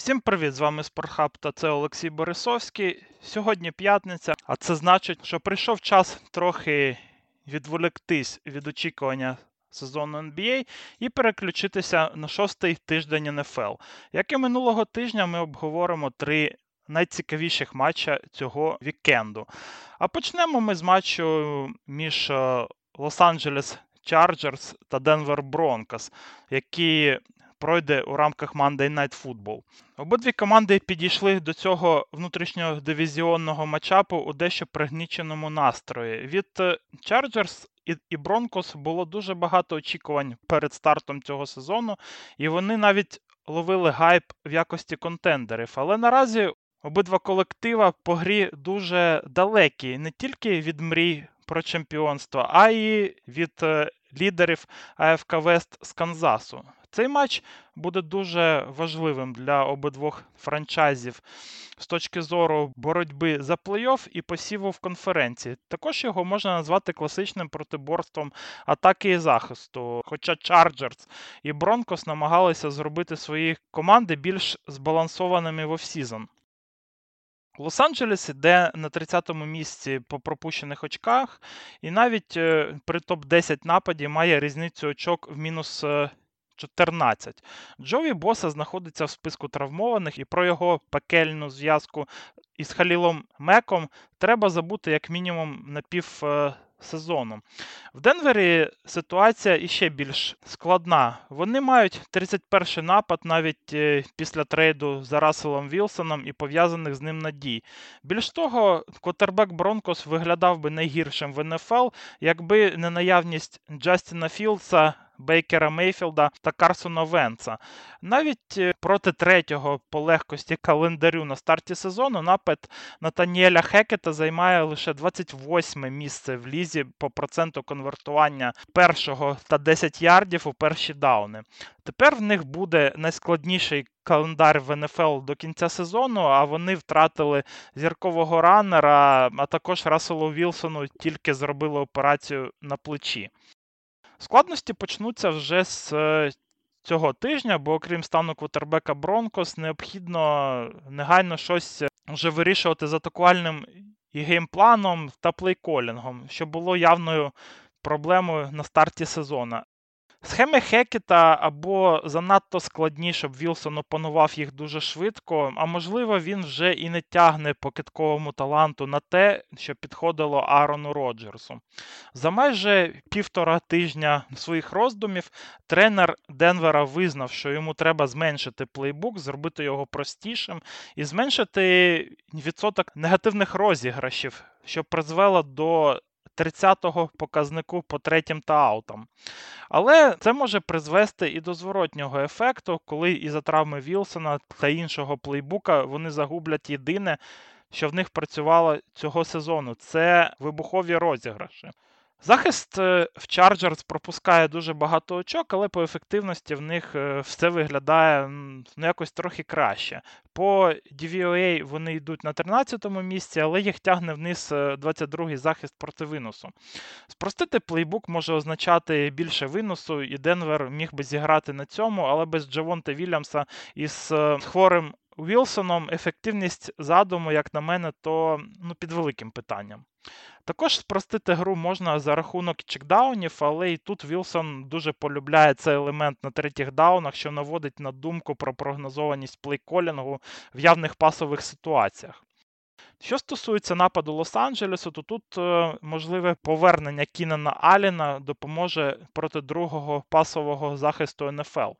Всім привіт! З вами Спортхаб та це Олексій Борисовський. Сьогодні п'ятниця, а це значить, що прийшов час трохи відволіктись від очікування сезону NBA і переключитися на шостий тиждень НФЛ. Як і минулого тижня, ми обговоримо три найцікавіших матча цього вікенду. А почнемо ми з матчу між е, Лос-Анджелес Чарджерс та Денвер Бронкос, які пройде у рамках Monday Night Football. Обидві команди підійшли до цього внутрішнього дивізіонного матчапу у дещо пригніченому настрої. Від Chargers і Бронкос було дуже багато очікувань перед стартом цього сезону, і вони навіть ловили гайп в якості контендерів. Але наразі обидва колектива по грі дуже далекі, не тільки від мрій про чемпіонство, а й від е, лідерів АФК Вест з Канзасу. Цей матч буде дуже важливим для обидвох franchise ів з точки зору боротьби за плей-офф і посіву в конференції. Також його можна назвати класичним протиборством атаки і захисту. Хоча Чарджерс і Бронкос намагалися зробити свої команди більш збалансованими в off-season. Лос-Анджелес іде на 30-му місці по пропущених очках, і навіть е, при топ-10 нападі має різницю очок в мінус е, 14. Джові Боса знаходиться в списку травмованих, і про його пекельну зв'язку із Халілом Меком треба забути як мінімум на пів е, сезону. В Денвері ситуація іще більш складна. Вони мають 31-й напад навіть е, після трейду за Расселом Вілсоном і пов'язаних з ним надій. Більш того, Котербек Бронкос виглядав би найгіршим в НФЛ, якби не наявність Джастіна Філдса. Бейкера Мейфілда та Карсона Венца. Навіть е, проти третього по легкості календарю на старті сезону напад Натаніеля Хекета займає лише 28 місце в лізі по проценту конвертування першого та 10 ярдів у перші дауни. Тепер в них буде найскладніший календар в НФЛ до кінця сезону, а вони втратили зіркового раннера, а також Расселу Вілсону тільки зробили операцію на плечі. Складності почнуться вже з е, цього тижня, бо окрім стану квотербека Бронкос, необхідно негайно щось вже вирішувати з атакувальним і геймпланом та плейколінгом, що було явною проблемою на старті сезону. Схеми Хекета або занадто складні, щоб Вілсон опанував їх дуже швидко, а можливо, він вже і не тягне по китковому таланту на те, що підходило Аарону Роджерсу. За майже півтора тижня своїх роздумів тренер Денвера визнав, що йому треба зменшити плейбук, зробити його простішим і зменшити відсоток негативних розіграшів, що призвело до 30-го показнику по третім та аутам. Але це може призвести і до зворотнього ефекту, коли із-за травми Вілсона та іншого плейбука вони загублять єдине, що в них працювало цього сезону це вибухові розіграші. Захист е, в Chargers пропускає дуже багато очок, але по ефективності в них е, все виглядає ну, якось трохи краще. По DVOA вони йдуть на 13-му місці, але їх тягне вниз 22-й е, захист проти виносу. Спростити плейбук може означати більше виносу, і Денвер міг би зіграти на цьому, але без Джавонта Вільямса із хворим Вілсоном ефективність задуму, як на мене, то ну, під великим питанням. Також спростити гру можна за рахунок чекдаунів, але і тут Вілсон дуже полюбляє цей елемент на третіх даунах, що наводить на думку про прогнозованість плейколінгу в явних пасових ситуаціях. Що стосується нападу Лос-Анджелесу, то тут е, можливе повернення Кінана Аліна допоможе проти другого пасового захисту НФЛ.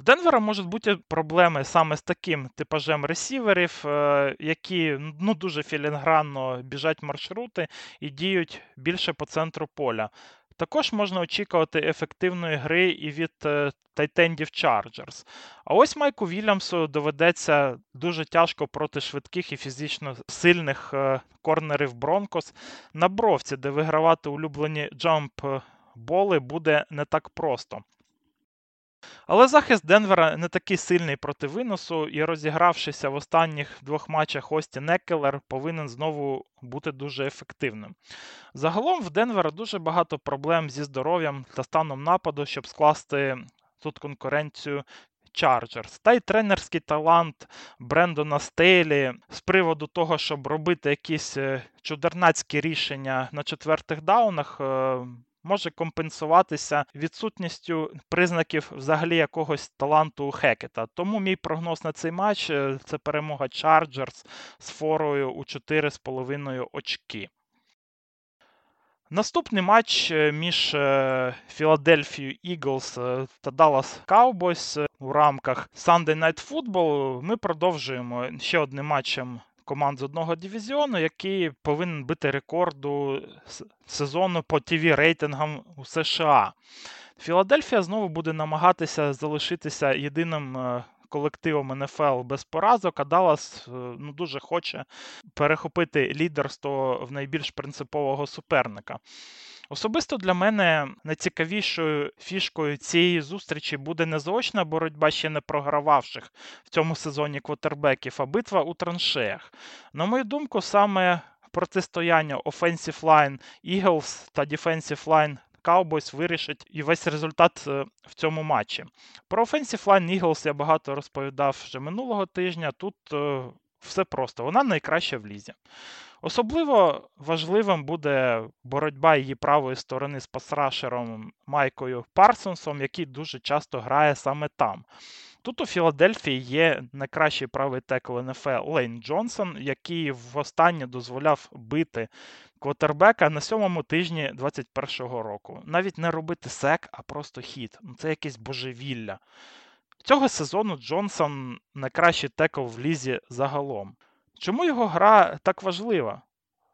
В Денвера можуть бути проблеми саме з таким типажем ресіверів, е, які ну, дуже філінгранно біжать маршрути і діють більше по центру поля. Також можна очікувати ефективної гри і від е, Тайтендів Chargers. А ось Майку Вільямсу доведеться дуже тяжко проти швидких і фізично сильних е, корнерів Бронкос на бровці, де вигравати улюблені джамп боли буде не так просто. Але захист Денвера не такий сильний проти виносу, і розігравшися в останніх двох матчах Ості Некелер повинен знову бути дуже ефективним. Загалом в Денвера дуже багато проблем зі здоров'ям та станом нападу, щоб скласти тут конкуренцію Чарджерс. Та й тренерський талант Брендона Стейлі з приводу того, щоб робити якісь е, чудернацькі рішення на четвертих даунах. Е, може компенсуватися відсутністю признаків взагалі якогось таланту у Хекета. Тому мій прогноз на цей матч е, це перемога Чарджерс з форою у 4,5 очки. Наступний матч е, між Філадельфією Eagles та Dallas Cowboys у рамках Sunday Night Football ми продовжуємо ще одним матчем команд з одного дивізіону, який повинен бити рекорду сезону по ТВ рейтингам у США. Філадельфія знову буде намагатися залишитися єдиним е, колективом НФЛ без поразок, а Даллас е, ну, дуже хоче перехопити лідерство в найбільш принципового суперника. Особисто для мене найцікавішою фішкою цієї зустрічі буде не заочна боротьба ще не програвавших в цьому сезоні квотербеків, а битва у траншеях. На мою думку, саме протистояння Offensive Line Eagles та Defensive Line Cowboys вирішить і весь результат е, в цьому матчі. Про Offensive Line Eagles я багато розповідав вже минулого тижня. Тут е, все просто, вона найкраща в лізі. Особливо важливим буде боротьба її правої сторони з пасрашером Майкою Парсонсом, який дуже часто грає саме там. Тут у Філадельфії є найкращий правий tackle НФЛ Лейн Джонсон, який востаннє дозволяв бити квотербека на сьомому тижні 21-го року. Навіть не робити sack, а просто hit. Ну, це якесь божевілля. Цього сезону Джонсон найкращий tackle в лізі загалом. Чому його гра так важлива?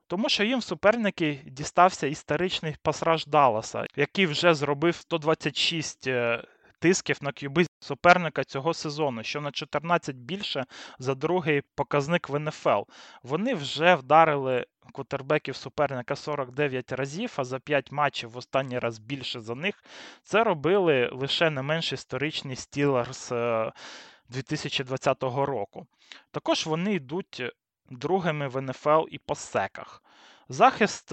Тому що їм в суперники дістався історичний pass rush Далласа, який вже зробив 126 е, тисків на кюби суперника цього сезону, що на 14 більше за другий показник в НФЛ. Вони вже вдарили кутербеків суперника 49 разів, а за 5 матчів в останній раз більше за них. Це робили лише не менш історичні Стілерс 2020 року. Також вони йдуть другими в НФЛ і по секах. Захист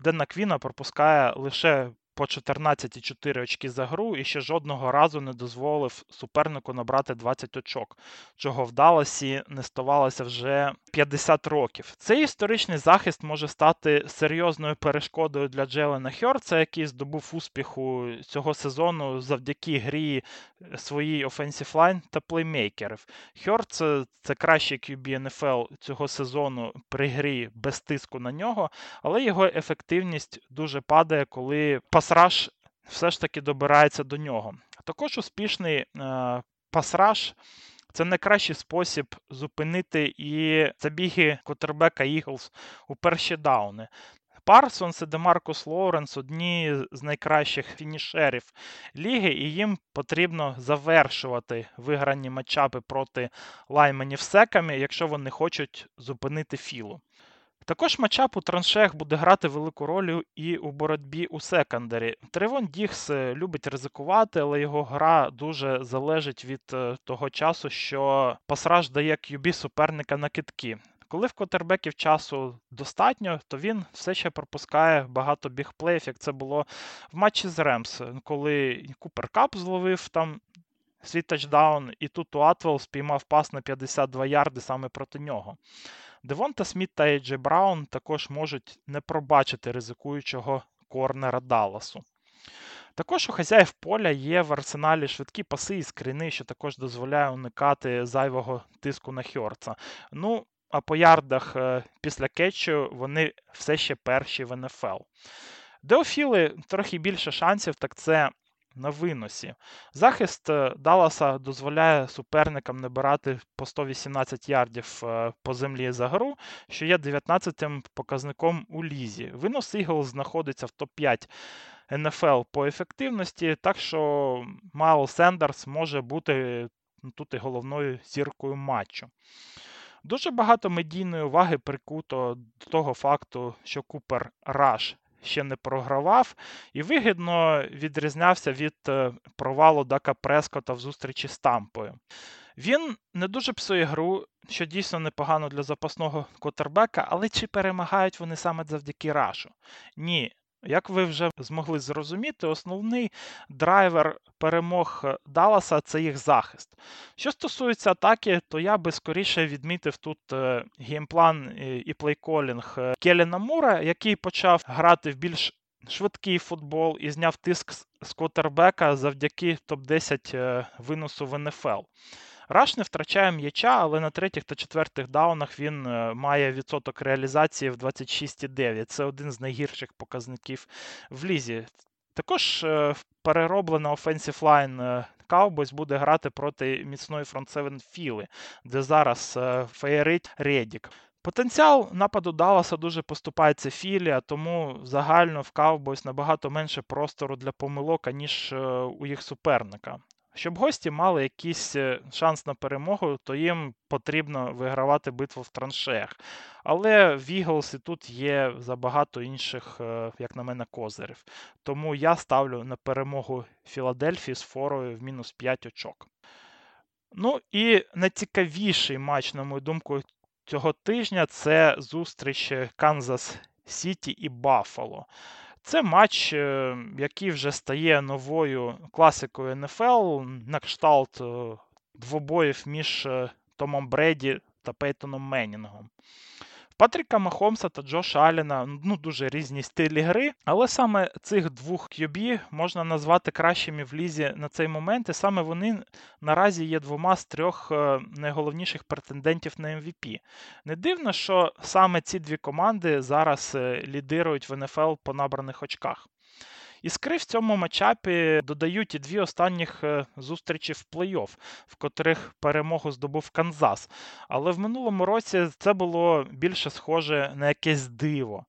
Денна Квіна пропускає лише по 14,4 очки за гру і ще жодного разу не дозволив супернику набрати 20 очок, чого в Даласі не ставалося вже 50 років. Цей історичний захист може стати серйозною перешкодою для Джелена Хьорца, який здобув успіху цього сезону завдяки грі своїй offensive line та плеймейкерів. Хьорц це кращий QB NFL цього сезону при грі без тиску на нього, але його ефективність дуже падає, коли pass rush все ж таки добирається до нього. Також успішний е, pass rush це найкращий спосіб зупинити і забіги квотербека Іглс у перші дауни. Парсонс і Демаркус Лоуренс одні з найкращих фінішерів ліги, і їм потрібно завершувати виграні matchup и проти lineman ів sack ами, якщо вони хочуть зупинити Філу. Також matchup у траншеях буде грати велику роль і у боротьбі у secondary. Тревон Дігс е, любить ризикувати, але його гра дуже залежить від е, того часу, що pass rush дає QB суперника на кидки. Коли в квотербеків часу достатньо, то він все ще пропускає багато big play їв, як це було в матчі з Ремс, коли Купер Кап зловив там свій тачдаун, і тут Атвелл спіймав пас на 52 ярди саме проти нього. Девонта Сміт та Ейджей Браун також можуть не пробачити ризикуючого корнера Далласу. Також у хазяїв поля є в арсеналі швидкі паси і скріни, що також дозволяє уникати зайвого тиску на Хьорца. Ну, а по ярдах е, після кетчу вони все ще перші в НФЛ. Де у Філи трохи більше шансів, так це на виносі. Захист е, Далласа дозволяє суперникам набирати по 118 ярдів е, по землі за гру, що є 19-м показником у лізі. Винос Іглз знаходиться в топ-5 НФЛ по ефективності, так що Майлз Сендерс може бути тут і головною зіркою матчу. Дуже багато медійної уваги прикуто до того факту, що Купер Раш ще не програвав, і вигідно відрізнявся від е, провалу Дака Прескота в зустрічі з Тампою. Він не дуже псує гру, що дійсно непогано для запасного котербека, але чи перемагають вони саме завдяки рашу? Ні. Як ви вже змогли зрозуміти, основний драйвер перемог Далласа це їх захист. Що стосується атаки, то я би скоріше відмітив тут е, геймплан і плейколінг е, Келіна Мура, який почав грати в більш швидкий футбол і зняв тиск з квотербека завдяки топ-10 е, виносу в НФЛ. Раш не втрачає м'яча, але на третіх та четвертих даунах він е, має відсоток реалізації в 26,9. Це один з найгірших показників в лізі. Також е, перероблена offensive line Cowboys буде грати проти міцної фронт-севен Філи, де зараз феєрить Редік. Потенціал нападу Далласа дуже поступається Філі, тому загально в Cowboys набагато менше простору для помилок, ніж е, у їх суперника. Щоб гості мали якийсь е, шанс на перемогу, то їм потрібно вигравати битву в траншеях. Але в Eagles і тут є забагато інших, е, як на мене, козирів. Тому я ставлю на перемогу Філадельфії з форою в мінус 5 очок. Ну і найцікавіший матч, на мою думку, цього тижня це зустріч Канзас Сіті і Баффало. Це матч, е, який вже стає новою класикою НФЛ на кшталт е, двобоїв між е, Томом Бреді та Пейтоном Менінгом. Патріка Махомса та Джоша Аліна ну, дуже різні стилі гри, але саме цих двох QB можна назвати кращими в лізі на цей момент, і саме вони наразі є двома з трьох е, найголовніших претендентів на MVP. Не дивно, що саме ці дві команди зараз е, лідирують в НФЛ по набраних очках. Іскри в цьому матчапі додають і дві останніх е, зустрічі в плей-офф, в котрих перемогу здобув Канзас. Але в минулому році це було більше схоже на якесь диво.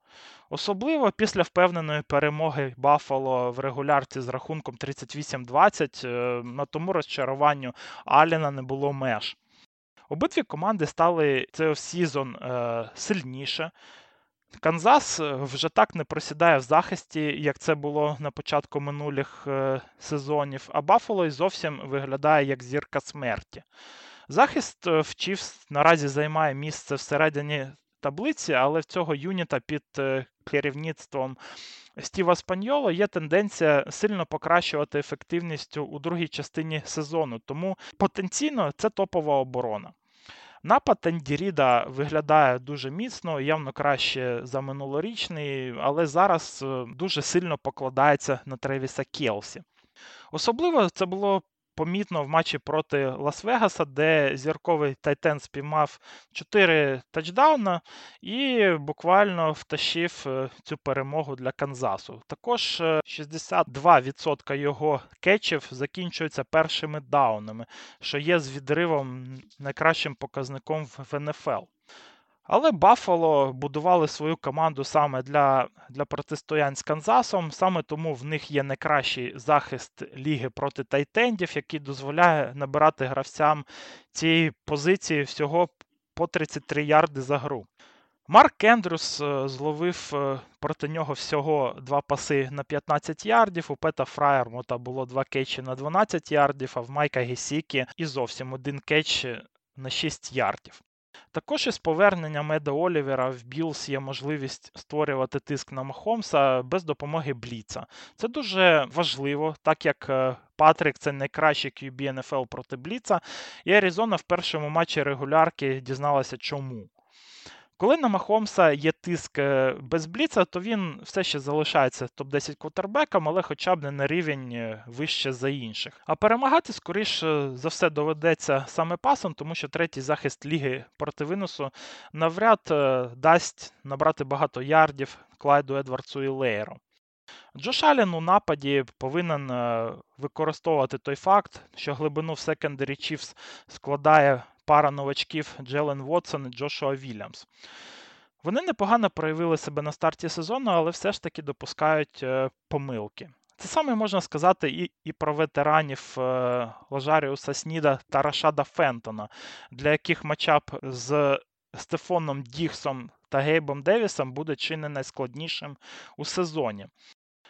Особливо після впевненої перемоги Баффало в регулярці з рахунком 38-20 е, на тому розчаруванню Аліна не було меж. Обидві команди стали цей сезон е, сильніше. Канзас е, вже так не просідає в захисті, як це було на початку минулих е, сезонів, а Баффало й зовсім виглядає як зірка смерті. Захист е, в Чіфс наразі займає місце всередині таблиці, але в цього юніта під керівництвом Стіва Спаньоло є тенденція сильно покращувати ефективність у другій частині сезону, тому потенційно це топова оборона. Напад Енді Ріда виглядає дуже міцно, явно краще за минулорічний, але зараз е, дуже сильно покладається на Тревіса Келсі. Особливо це було помітно в матчі проти Лас-Вегаса, де зірковий tight end спіймав 4 тачдауна і буквально втащив е, цю перемогу для Канзасу. Також 62% е, його catch ів закінчуються першими down ами, що є з відривом найкращим показником в НФЛ. Але Баффало будували свою команду саме для для протистоянь з Канзасом. Саме тому в них є найкращий захист ліги проти tight end ів, який дозволяє набирати гравцям цієї позиції всього по 33 ярди за гру. Марк Ендрюс е, зловив е, проти нього всього два паси на 15 ярдів. У Пета Фраєрмота було два catch і на 12 ярдів, а в Майка Гесікі і зовсім один catch на 6 ярдів. Також із поверненням Еда Олівера в Білс є можливість створювати тиск на Махомса без допомоги Бліца. Це дуже важливо, так як Патрик це найкращий QB НФЛ проти Бліца, і Аризона в першому матчі регулярки дізналася чому. Коли на Махомса є тиск е, без Бліца, то він все ще залишається топ-10 квотербеком, але хоча б не на рівень е, вище за інших. А перемагати, скоріше за все, доведеться саме пасом, тому що третій захист ліги проти виносу навряд е, дасть набрати багато ярдів Клайду Едвардсу і Леєру. Джош Аллен у нападі повинен використовувати той факт, що глибину в секондарі Чіфс складає пара новачків Джелен Вотсон і Джошуа Вільямс. Вони непогано проявили себе на старті сезону, але все ж таки допускають е, помилки. Це саме можна сказати і і про ветеранів е, Лажаріуса Сніда та Рашада Фентона, для яких матчап з Стефоном Дігсом та Гейбом Девісом буде чи не найскладнішим у сезоні.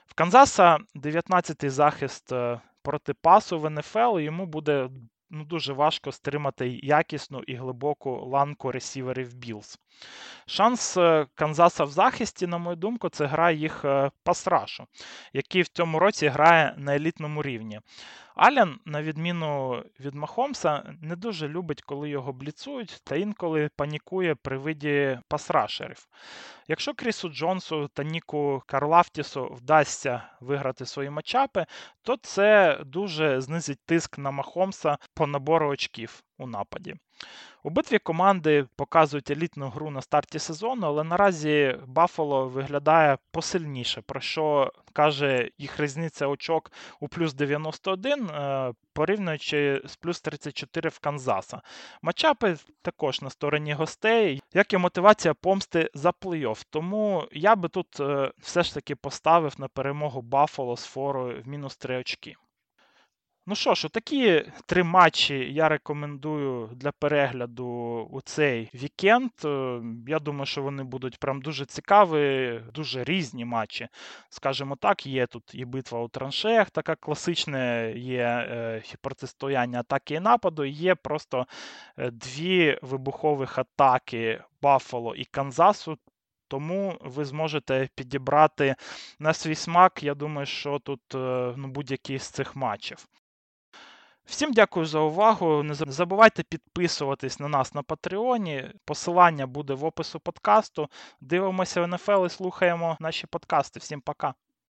В Канзаса 19-й захист е, проти пасу в НФЛ, йому буде ну, дуже важко стримати якісну і глибоку ланку ресіверів Білз. Шанс е, Канзаса в захисті, на мою думку, це гра їх е, пасрашу, який в цьому році грає на елітному рівні. Ален, на відміну від Махомса, не дуже любить, коли його бліцують, та інколи панікує при виді пасрашерів. Якщо Крісу Джонсу та Ніку Карлафтісу вдасться виграти свої матчапи, то це дуже знизить тиск на Махомса по набору очків у нападі. Обидві команди показують елітну гру на старті сезону, але наразі Баффало виглядає посильніше, про що каже їх різниця очок у плюс 91, е, порівнюючи з плюс 34 в Канзаса. Матчапи також на стороні гостей, як і мотивація помсти за плей-офф. Тому я би тут е, все ж таки поставив на перемогу Баффало з форою в мінус 3 очки. Ну що ж, такі три матчі я рекомендую для перегляду у цей вікенд. Е, я думаю, що вони будуть прям дуже цікаві, дуже різні матчі. Скажімо так, є тут і битва у траншеях, така класичне, є е, протистояння атаки і нападу, є просто е, дві вибухових атаки Баффало і Канзасу. Тому ви зможете підібрати на свій смак. Я думаю, що тут ну, будь-який з цих матчів. Всім дякую за увагу. Не забувайте підписуватись на нас на Патреоні. Посилання буде в опису подкасту. Дивимося НФЛ і слухаємо наші подкасти. Всім пока.